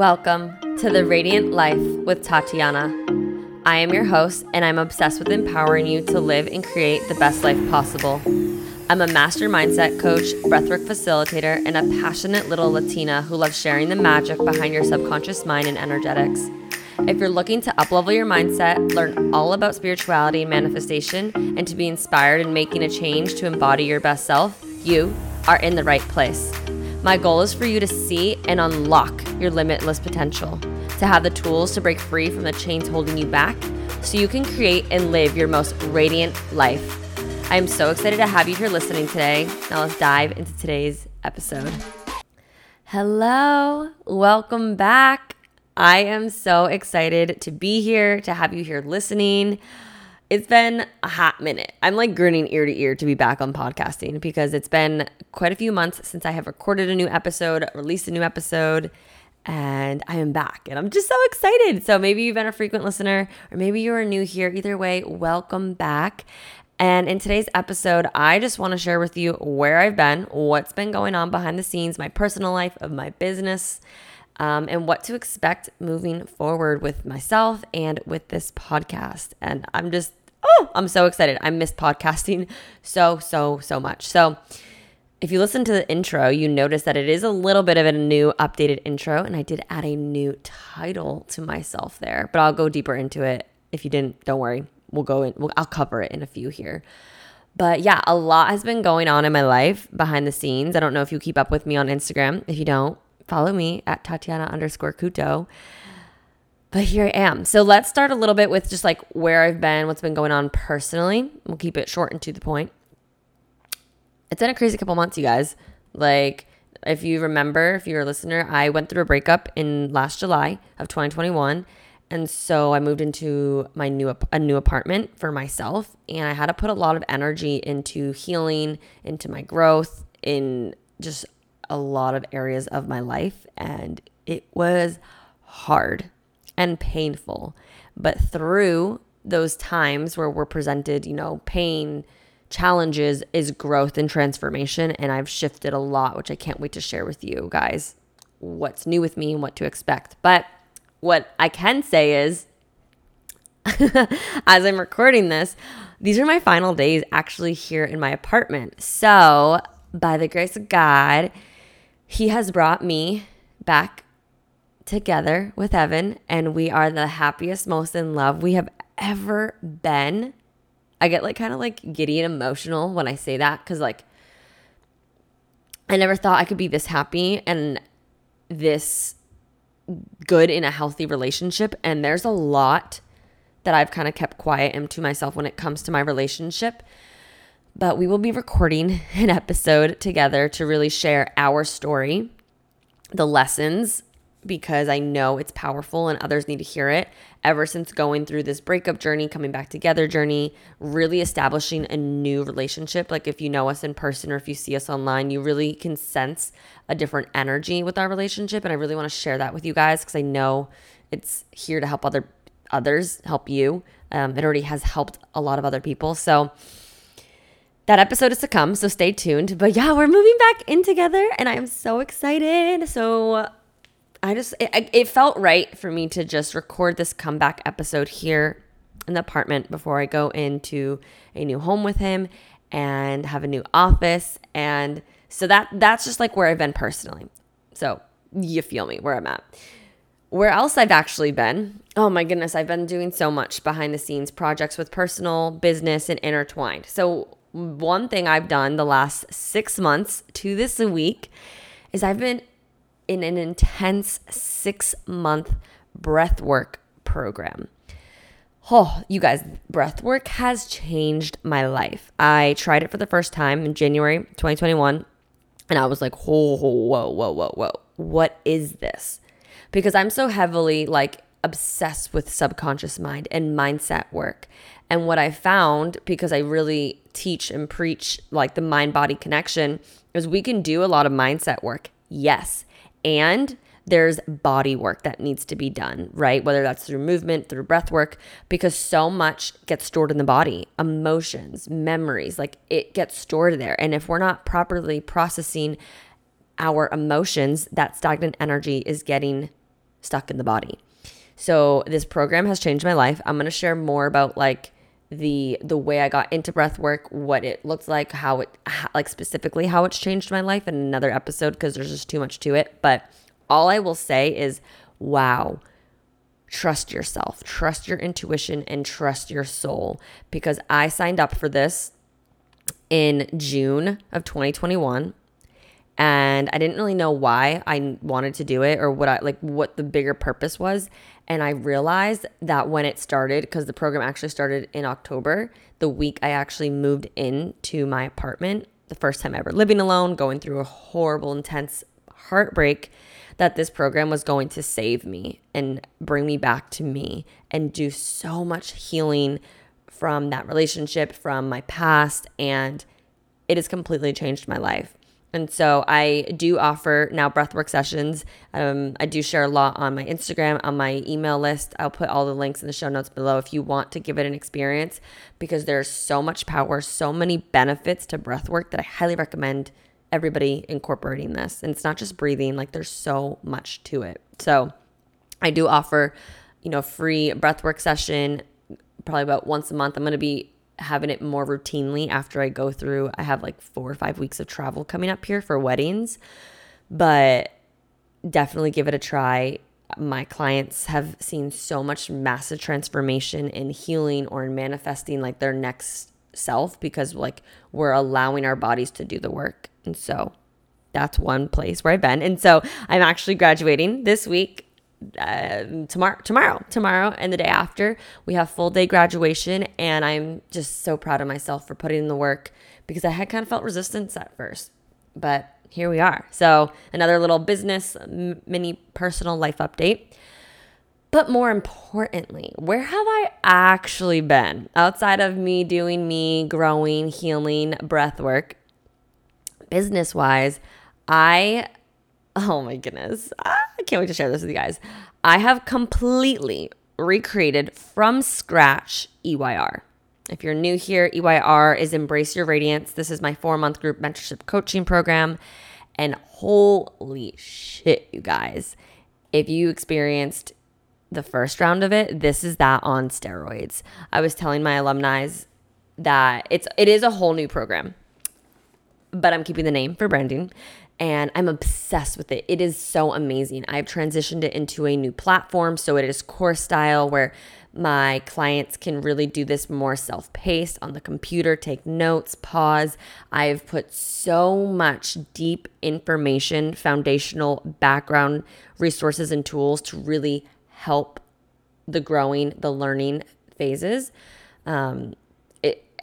Welcome to the Radiant Life with Tatiana. I am your host, and I'm obsessed with empowering you to live and create the best life possible. I'm a master mindset coach, breathwork facilitator, and a passionate little Latina who loves sharing the magic behind your subconscious mind and energetics. If you're looking to uplevel your mindset, learn all about spirituality and manifestation, and to be inspired in making a change to embody your best self, you are in the right place. My goal is for you to see and unlock your limitless potential, to have the tools to break free from the chains holding you back so you can create and live your most radiant life. I am so excited to have you here listening today. Now let's dive into today's episode. Hello, welcome back. I am so excited to be here, to have you here listening. It's been a hot minute. I'm like grinning ear to ear to be back on podcasting because it's been quite a few months since I have recorded a new episode, released a new episode, and I am back and I'm just so excited. So maybe you've been a frequent listener or maybe you're new here. Either way, welcome back. And in today's episode, I just want to share with you where I've been, what's been going on behind the scenes, my personal life, of my business, um, and what to expect moving forward with myself and with this podcast. And I'm just oh, I'm so excited. I missed podcasting so, so, so much. So, if you listen to the intro, you notice that it is a little bit of a new updated intro, and I did add a new title to myself there, but I'll go deeper into it. If you didn't, don't worry. We'll go in, we'll, I'll cover it in a few here. But yeah, a lot has been going on in my life behind the scenes. I don't know if you keep up with me on Instagram. If you don't, follow me at Tatiana underscore Couto but here I am. So let's start a little bit with just like where I've been, what's been going on personally. We'll keep it short and to the point. It's been a crazy couple months, you guys. Like, if you remember, if you're a listener, I went through a breakup in last July of 2021. And so I moved into my new a new apartment for myself and I had to put a lot of energy into healing, into my growth, in just a lot of areas of my life and it was hard and painful. But through those times where we're presented, you know, pain, challenges is growth and transformation. And I've shifted a lot, which I can't wait to share with you guys what's new with me and what to expect. But what I can say is, as I'm recording this, these are my final days actually here in my apartment. So, by the grace of God, He has brought me back together with Evan, and we are the happiest, most in love we have ever been. I get like kind of like giddy and emotional when I say that because, like, I never thought I could be this happy and this good in a healthy relationship. And there's a lot that I've kind of kept quiet and to myself when it comes to my relationship. But we will be recording an episode together to really share our story, the lessons because I know it's powerful and others need to hear it. Ever since going through this breakup journey, coming back together journey, really establishing a new relationship. Like if you know us in person or if you see us online, you really can sense a different energy with our relationship. And I really want to share that with you guys because I know it's here to help other others, help you. Um, it already has helped a lot of other people. So that episode is to come, so stay tuned. But yeah, we're moving back in together and I am so excited. So I just, it, it felt right for me to just record this comeback episode here in the apartment before I go into a new home with him and have a new office. And so that that's just like where I've been personally. So you feel me where I'm at. Where else I've actually been? Oh my goodness, I've been doing so much behind the scenes projects with personal, business, and intertwined. So, one thing I've done the last six months to this week is I've been in an intense six month breath work program. Oh, you guys, breath work has changed my life. I tried it for the first time in January 2021, and I was like, whoa, whoa, whoa, whoa, whoa. What is this? Because I'm so heavily like obsessed with subconscious mind and mindset work. And what I found, because I really teach and preach like the mind body connection, is we can do a lot of mindset work. Yes and there's body work that needs to be done, right? Whether that's through movement, through breath work, because so much gets stored in the body emotions, memories, like it gets stored there. And if we're not properly processing our emotions, that stagnant energy is getting stuck in the body. So this program has changed my life. I'm going to share more about like the the way I got into breath work, what it looks like, how it how, like specifically how it's changed my life in another episode because there's just too much to it. But all I will say is, wow, trust yourself, trust your intuition, and trust your soul because I signed up for this in June of 2021 and I didn't really know why I wanted to do it or what I like what the bigger purpose was and I realized that when it started because the program actually started in October the week I actually moved into my apartment the first time ever living alone going through a horrible intense heartbreak that this program was going to save me and bring me back to me and do so much healing from that relationship from my past and it has completely changed my life and so I do offer now breathwork sessions. Um, I do share a lot on my Instagram, on my email list. I'll put all the links in the show notes below if you want to give it an experience because there's so much power, so many benefits to breathwork that I highly recommend everybody incorporating this. And it's not just breathing, like there's so much to it. So I do offer, you know, free breathwork session probably about once a month. I'm going to be having it more routinely after I go through. I have like four or five weeks of travel coming up here for weddings, but definitely give it a try. My clients have seen so much massive transformation in healing or in manifesting like their next self because like we're allowing our bodies to do the work. And so that's one place where I've been. And so I'm actually graduating this week uh, tomorrow tomorrow tomorrow and the day after we have full day graduation and i'm just so proud of myself for putting in the work because i had kind of felt resistance at first but here we are. So another little business mini personal life update. But more importantly where have i actually been outside of me doing me growing healing breath work? Business wise i Oh my goodness. Ah, I can't wait to share this with you guys. I have completely recreated from scratch EYR. If you're new here, EYR is Embrace Your Radiance. This is my four month group mentorship coaching program. And holy shit, you guys, if you experienced the first round of it, this is that on steroids. I was telling my alumni that it's it is a whole new program, but I'm keeping the name for branding and I'm obsessed with it. It is so amazing. I've transitioned it into a new platform. So it is course style where my clients can really do this more self paced on the computer, take notes, pause. I've put so much deep information, foundational background resources, and tools to really help the growing, the learning phases. Um,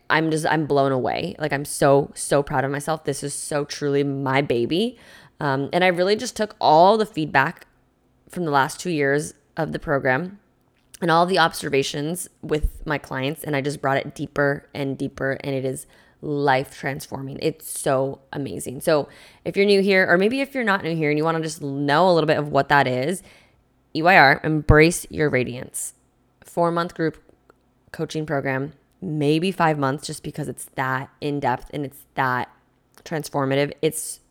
I'm just I'm blown away. Like I'm so so proud of myself. This is so truly my baby. Um, and I really just took all the feedback from the last two years of the program and all the observations with my clients, and I just brought it deeper and deeper, and it is life transforming. It's so amazing. So if you're new here, or maybe if you're not new here and you want to just know a little bit of what that is, EYR, Embrace Your Radiance, four month group coaching program maybe five months just because it's that in depth and it's that transformative. It's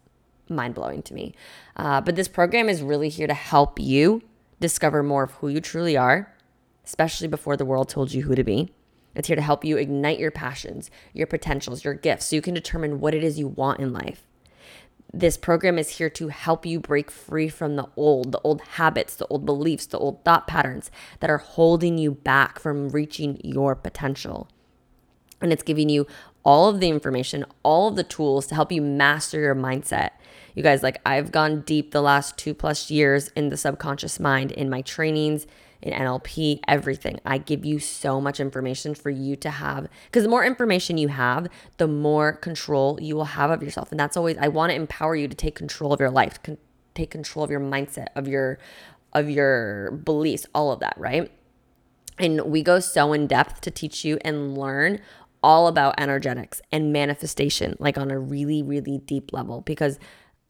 mind blowing to me. Uh, but this program is really here to help you discover more of who you truly are, especially before the world told you who to be. It's here to help you ignite your passions, your potentials, your gifts, so you can determine what it is you want in life. This program is here to help you break free from the old, the old habits, the old beliefs, the old thought patterns that are holding you back from reaching your potential and it's giving you all of the information, all of the tools to help you master your mindset. You guys, like I've gone deep the last two plus years in the subconscious mind in my trainings, in NLP, everything. I give you so much information for you to have because the more information you have, the more control you will have of yourself. And that's always, I want to empower you to take control of your life, con- take control of your mindset, of your, of your beliefs, all of that, right? And we go so in depth to teach you and learn all about energetics and manifestation, like on a really, really deep level, because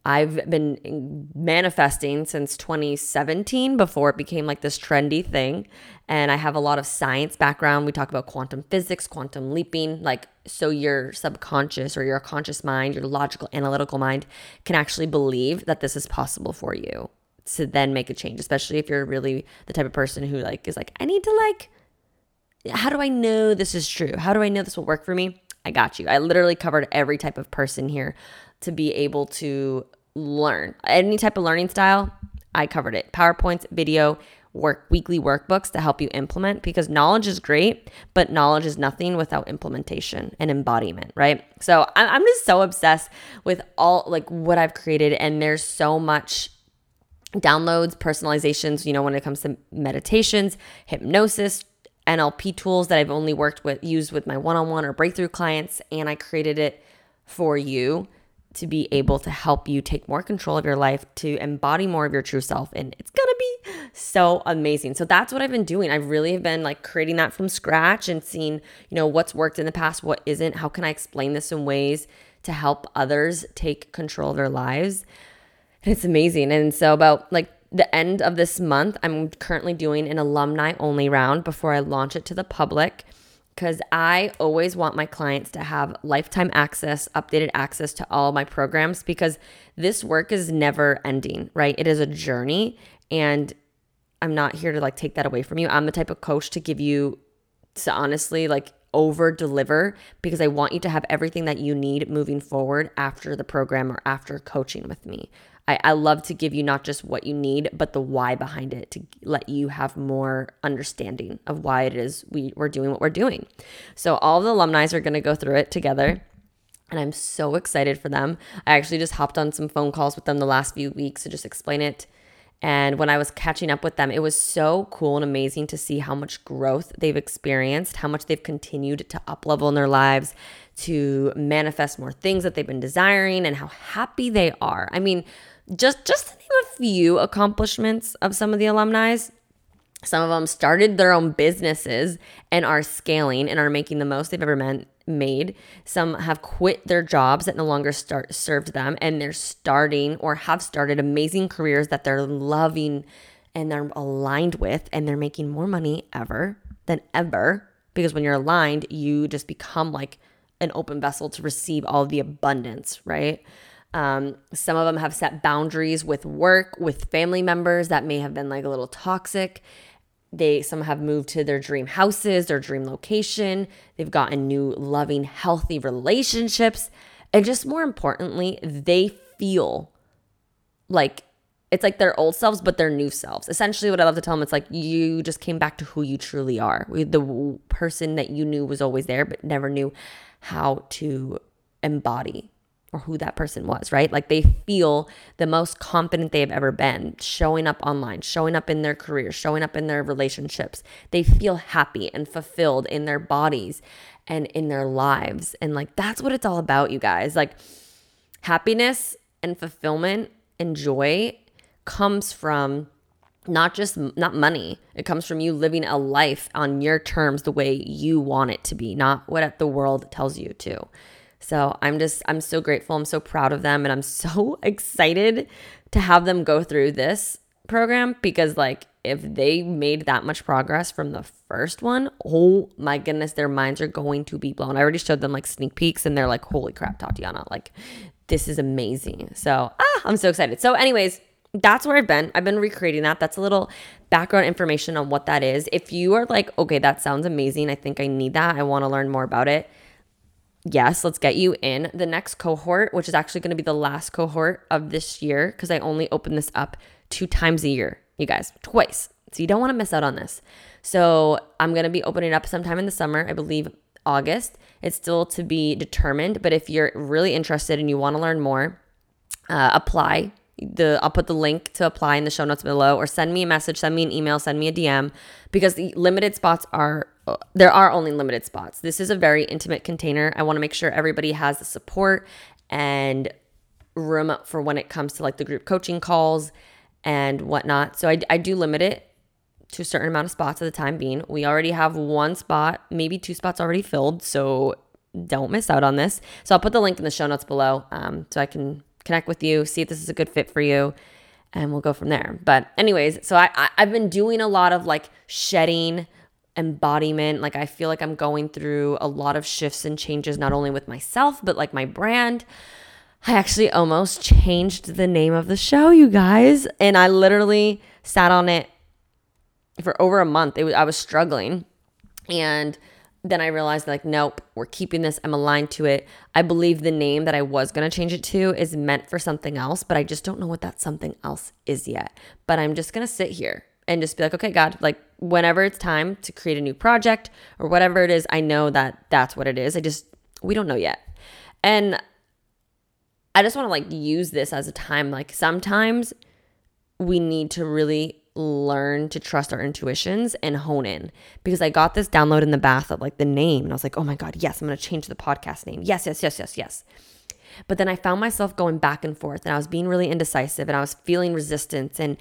I've been manifesting since 2017 before it became like this trendy thing. And I have a lot of science background. We talk about quantum physics, quantum leaping, like so your subconscious or your conscious mind, your logical, analytical mind can actually believe that this is possible for you to then make a change, especially if you're really the type of person who like is like, I need to like, how do I know this is true? How do I know this will work for me? I got you. I literally covered every type of person here to be able to learn any type of learning style. I covered it. PowerPoints, video, work weekly workbooks to help you implement because knowledge is great, but knowledge is nothing without implementation and embodiment, right? So I'm just so obsessed with all like what I've created, and there's so much downloads, personalizations, you know, when it comes to meditations, hypnosis, NLP tools that I've only worked with, used with my one on one or breakthrough clients, and I created it for you to be able to help you take more control of your life, to embody more of your true self. And it's gonna be so amazing. So that's what I've been doing. I've really been like creating that from scratch and seeing, you know, what's worked in the past, what isn't, how can I explain this in ways to help others take control of their lives. It's amazing. And so about like the end of this month, I'm currently doing an alumni only round before I launch it to the public because I always want my clients to have lifetime access, updated access to all my programs because this work is never ending, right? It is a journey and I'm not here to like take that away from you. I'm the type of coach to give you to honestly like over deliver because I want you to have everything that you need moving forward after the program or after coaching with me. I, I love to give you not just what you need, but the why behind it to let you have more understanding of why it is we, we're doing what we're doing. So, all the alumni are going to go through it together. And I'm so excited for them. I actually just hopped on some phone calls with them the last few weeks to just explain it. And when I was catching up with them, it was so cool and amazing to see how much growth they've experienced, how much they've continued to up level in their lives, to manifest more things that they've been desiring, and how happy they are. I mean, just just to name a few accomplishments of some of the alumni, some of them started their own businesses and are scaling and are making the most they've ever meant, made. Some have quit their jobs that no longer start served them and they're starting or have started amazing careers that they're loving and they're aligned with and they're making more money ever than ever because when you're aligned, you just become like an open vessel to receive all the abundance, right? Um, some of them have set boundaries with work, with family members that may have been like a little toxic. They some have moved to their dream houses, their dream location. They've gotten new, loving, healthy relationships, and just more importantly, they feel like it's like their old selves, but their new selves. Essentially, what I love to tell them, it's like you just came back to who you truly are. The person that you knew was always there, but never knew how to embody or who that person was, right? Like they feel the most confident they've ever been showing up online, showing up in their career, showing up in their relationships. They feel happy and fulfilled in their bodies and in their lives. And like that's what it's all about, you guys. Like happiness and fulfillment and joy comes from not just not money it comes from you living a life on your terms the way you want it to be not what the world tells you to so I'm just, I'm so grateful. I'm so proud of them. And I'm so excited to have them go through this program because, like, if they made that much progress from the first one, oh my goodness, their minds are going to be blown. I already showed them like sneak peeks and they're like, holy crap, Tatiana, like, this is amazing. So, ah, I'm so excited. So, anyways, that's where I've been. I've been recreating that. That's a little background information on what that is. If you are like, okay, that sounds amazing. I think I need that. I want to learn more about it yes, let's get you in the next cohort, which is actually going to be the last cohort of this year because I only open this up two times a year, you guys, twice. So you don't want to miss out on this. So I'm going to be opening up sometime in the summer, I believe August. It's still to be determined, but if you're really interested and you want to learn more, uh, apply. The I'll put the link to apply in the show notes below, or send me a message, send me an email, send me a DM, because the limited spots are there are only limited spots. This is a very intimate container. I want to make sure everybody has the support and room for when it comes to like the group coaching calls and whatnot. So I, I do limit it to a certain amount of spots at the time being. We already have one spot, maybe two spots already filled. So don't miss out on this. So I'll put the link in the show notes below um, so I can connect with you, see if this is a good fit for you, and we'll go from there. But, anyways, so I, I, I've been doing a lot of like shedding embodiment. Like I feel like I'm going through a lot of shifts and changes, not only with myself, but like my brand. I actually almost changed the name of the show, you guys. And I literally sat on it for over a month. It was, I was struggling. And then I realized like, nope, we're keeping this. I'm aligned to it. I believe the name that I was going to change it to is meant for something else, but I just don't know what that something else is yet. But I'm just going to sit here and just be like, okay, God, like whenever it's time to create a new project or whatever it is, I know that that's what it is. I just, we don't know yet. And I just want to like use this as a time. Like sometimes we need to really learn to trust our intuitions and hone in because I got this download in the bath of like the name and I was like, oh my God, yes, I'm going to change the podcast name. Yes, yes, yes, yes, yes. But then I found myself going back and forth and I was being really indecisive and I was feeling resistance and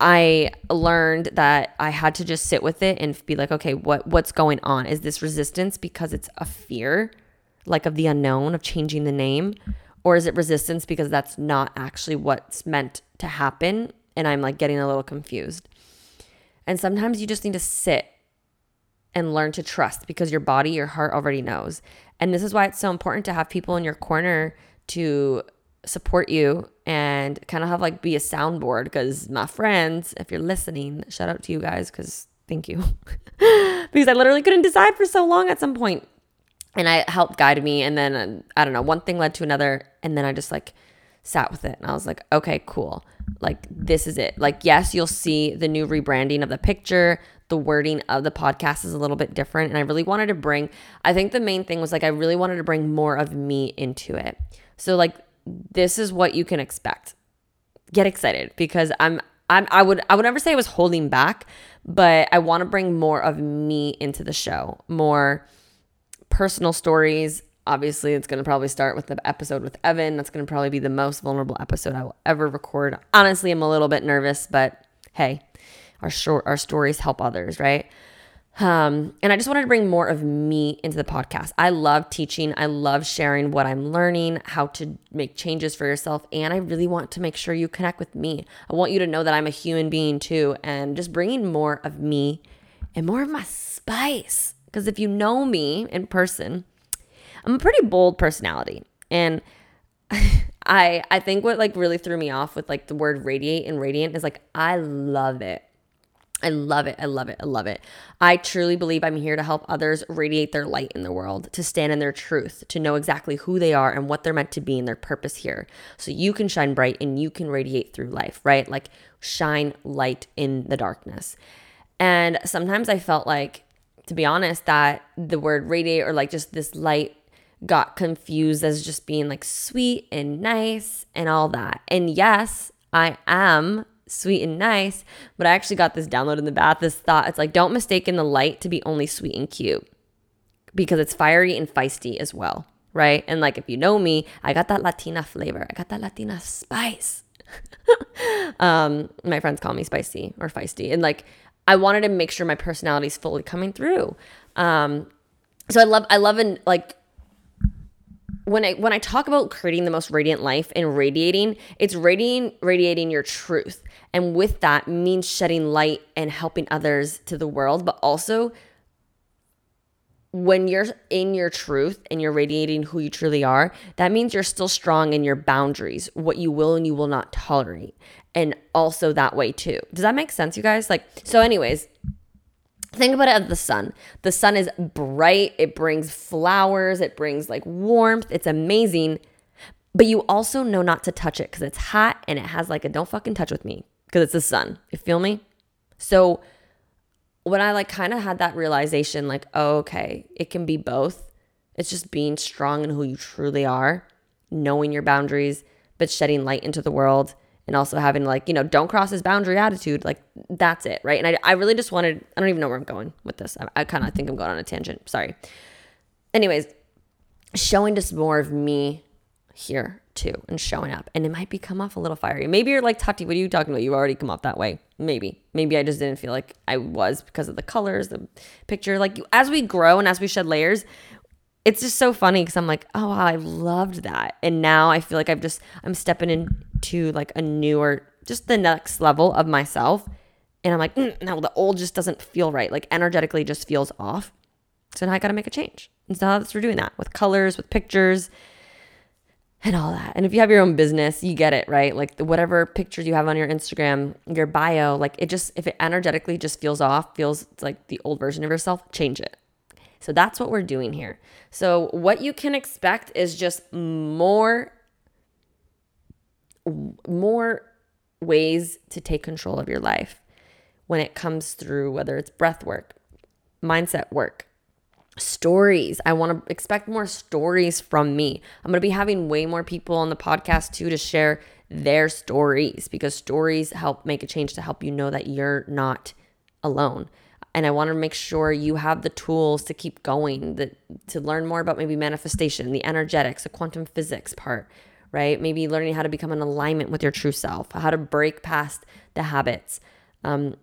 I learned that I had to just sit with it and be like, okay, what what's going on? Is this resistance because it's a fear like of the unknown of changing the name or is it resistance because that's not actually what's meant to happen and I'm like getting a little confused. And sometimes you just need to sit and learn to trust because your body, your heart already knows. And this is why it's so important to have people in your corner to support you and kind of have like be a soundboard because my friends, if you're listening, shout out to you guys because thank you. because I literally couldn't decide for so long at some point. And I helped guide me. And then I don't know, one thing led to another. And then I just like sat with it and I was like, okay, cool. Like, this is it. Like, yes, you'll see the new rebranding of the picture. The wording of the podcast is a little bit different. And I really wanted to bring, I think the main thing was like, I really wanted to bring more of me into it. So, like, this is what you can expect. Get excited because I'm, I'm, I would, I would never say I was holding back, but I want to bring more of me into the show, more personal stories, obviously it's going to probably start with the episode with Evan. That's going to probably be the most vulnerable episode I will ever record. Honestly, I'm a little bit nervous, but hey, our short our stories help others, right? Um, and I just wanted to bring more of me into the podcast. I love teaching. I love sharing what I'm learning, how to make changes for yourself. And I really want to make sure you connect with me. I want you to know that I'm a human being too, and just bringing more of me and more of my spice. Because if you know me in person, I'm a pretty bold personality. And I I think what like really threw me off with like the word radiate and radiant is like I love it. I love it. I love it. I love it. I truly believe I'm here to help others radiate their light in the world, to stand in their truth, to know exactly who they are and what they're meant to be and their purpose here. So you can shine bright and you can radiate through life, right? Like shine light in the darkness. And sometimes I felt like, to be honest, that the word radiate or like just this light got confused as just being like sweet and nice and all that. And yes, I am sweet and nice, but I actually got this download in the bath. This thought it's like, don't mistake in the light to be only sweet and cute because it's fiery and feisty as well, right? And like, if you know me, I got that Latina flavor, I got that Latina spice. um, my friends call me spicy or feisty. And like, I wanted to make sure my personality is fully coming through. Um, so I love, I love, and like, when I when I talk about creating the most radiant life and radiating, it's radiating radiating your truth. And with that means shedding light and helping others to the world, but also when you're in your truth and you're radiating who you truly are, that means you're still strong in your boundaries, what you will and you will not tolerate. And also that way too. Does that make sense, you guys? Like, so, anyways, Think about it as the sun. The sun is bright, it brings flowers, it brings like warmth, it's amazing. But you also know not to touch it because it's hot and it has like a don't fucking touch with me because it's the sun. You feel me? So when I like kind of had that realization, like, oh, okay, it can be both. It's just being strong in who you truly are, knowing your boundaries, but shedding light into the world and also having like you know don't cross his boundary attitude like that's it right? And i, I really just wanted i don't even know where i'm going with this. I, I kind of think i'm going on a tangent. Sorry. Anyways showing just more of me here too and showing up. And it might be come off a little fiery. Maybe you're like tati what are you talking about? You already come off that way. Maybe. Maybe i just didn't feel like i was because of the colors the picture. Like as we grow and as we shed layers it's just so funny because I'm like, oh wow, I loved that. And now I feel like I've just I'm stepping into like a newer, just the next level of myself. And I'm like, mm, no, the old just doesn't feel right. Like energetically just feels off. So now I gotta make a change. And so that's we're doing that with colors, with pictures. and all that. And if you have your own business, you get it, right? Like the, whatever pictures you have on your Instagram, your bio, like it just, if it energetically just feels off, feels like the old version of yourself, change it. So that's what we're doing here. So what you can expect is just more more ways to take control of your life when it comes through whether it's breath work, mindset work, stories. I want to expect more stories from me. I'm going to be having way more people on the podcast too to share their stories because stories help make a change to help you know that you're not alone. And I want to make sure you have the tools to keep going, the, to learn more about maybe manifestation, the energetics, the quantum physics part, right? Maybe learning how to become in alignment with your true self, how to break past the habits, um,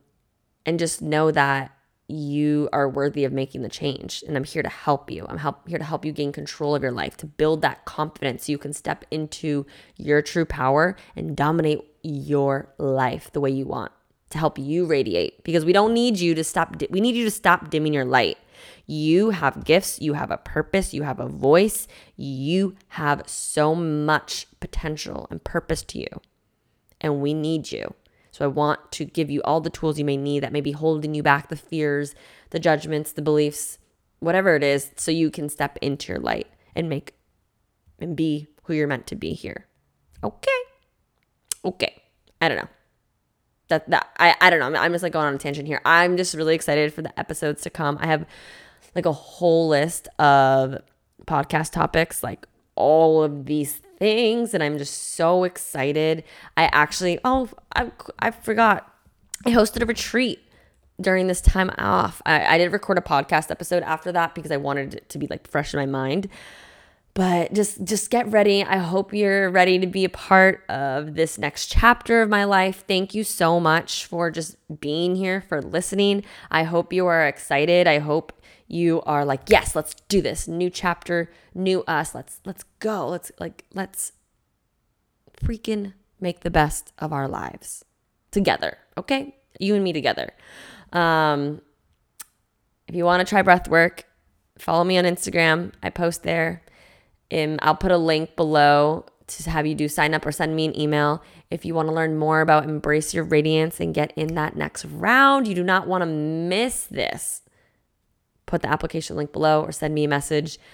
and just know that you are worthy of making the change. And I'm here to help you. I'm help, here to help you gain control of your life, to build that confidence so you can step into your true power and dominate your life the way you want to help you radiate because we don't need you to stop we need you to stop dimming your light. You have gifts you have a purpose you have a voice you have so much potential and purpose to you and we need you. So i want to give you all the tools you may need that may be holding you back the fears the judgments the beliefs whatever it is so you can step into your light and make and be who you're meant to be here. Okay. Okay. I don't know that that I, I don't know. I'm just like going on a tangent here. I'm just really excited for the episodes to come. I have like a whole list of podcast topics, like all of these things, and I'm just so excited. I actually oh I I forgot. I hosted a retreat during this time off. I, I did record a podcast episode after that because I wanted it to be like fresh in my mind but just just get ready. I hope you're ready to be a part of this next chapter of my life. Thank you so much for just being here for listening. I hope you are excited. I hope you are like yes let's do this. New chapter new us. Let's let's go. Let's like let's freaking make the best of our lives together. Okay? You and me together. Um if you want to try breath work follow me on instagram. I post there um, I'll put a link below to have you do sign up or send me an email if you want to learn more about embrace your radiance and get in that next round. You do not want to miss this. Put the application link below or send me a message.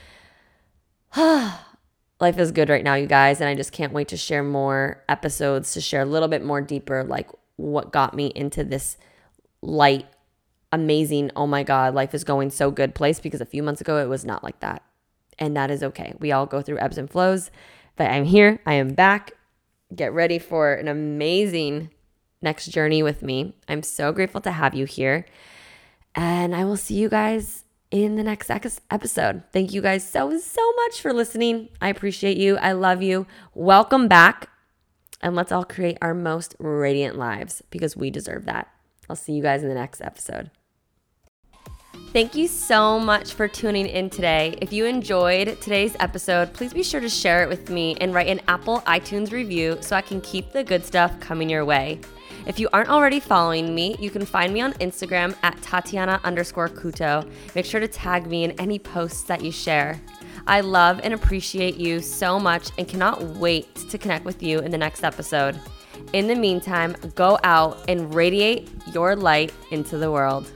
Life is good right now, you guys, and I just can't wait to share more episodes to share a little bit more deeper, like what got me into this light, amazing, oh my God, life is going so good place because a few months ago it was not like that and that is okay. We all go through ebbs and flows, but I'm here, I am back. Get ready for an amazing next journey with me. I'm so grateful to have you here. And I will see you guys in the next episode. Thank you guys so, so much for listening. I appreciate you. I love you. Welcome back. And let's all create our most radiant lives because we deserve that. I'll see you guys in the next episode. Thank you so much for tuning in today. If you enjoyed today's episode, please be sure to share it with me and write an Apple iTunes review so I can keep the good stuff coming your way. If you aren't already following me, you can find me on Instagram at Tatiana underscore Couto. Make sure to tag me in any posts that you share. I love and appreciate you so much and cannot wait to connect with you in the next episode. In the meantime, go out and radiate your light into the world.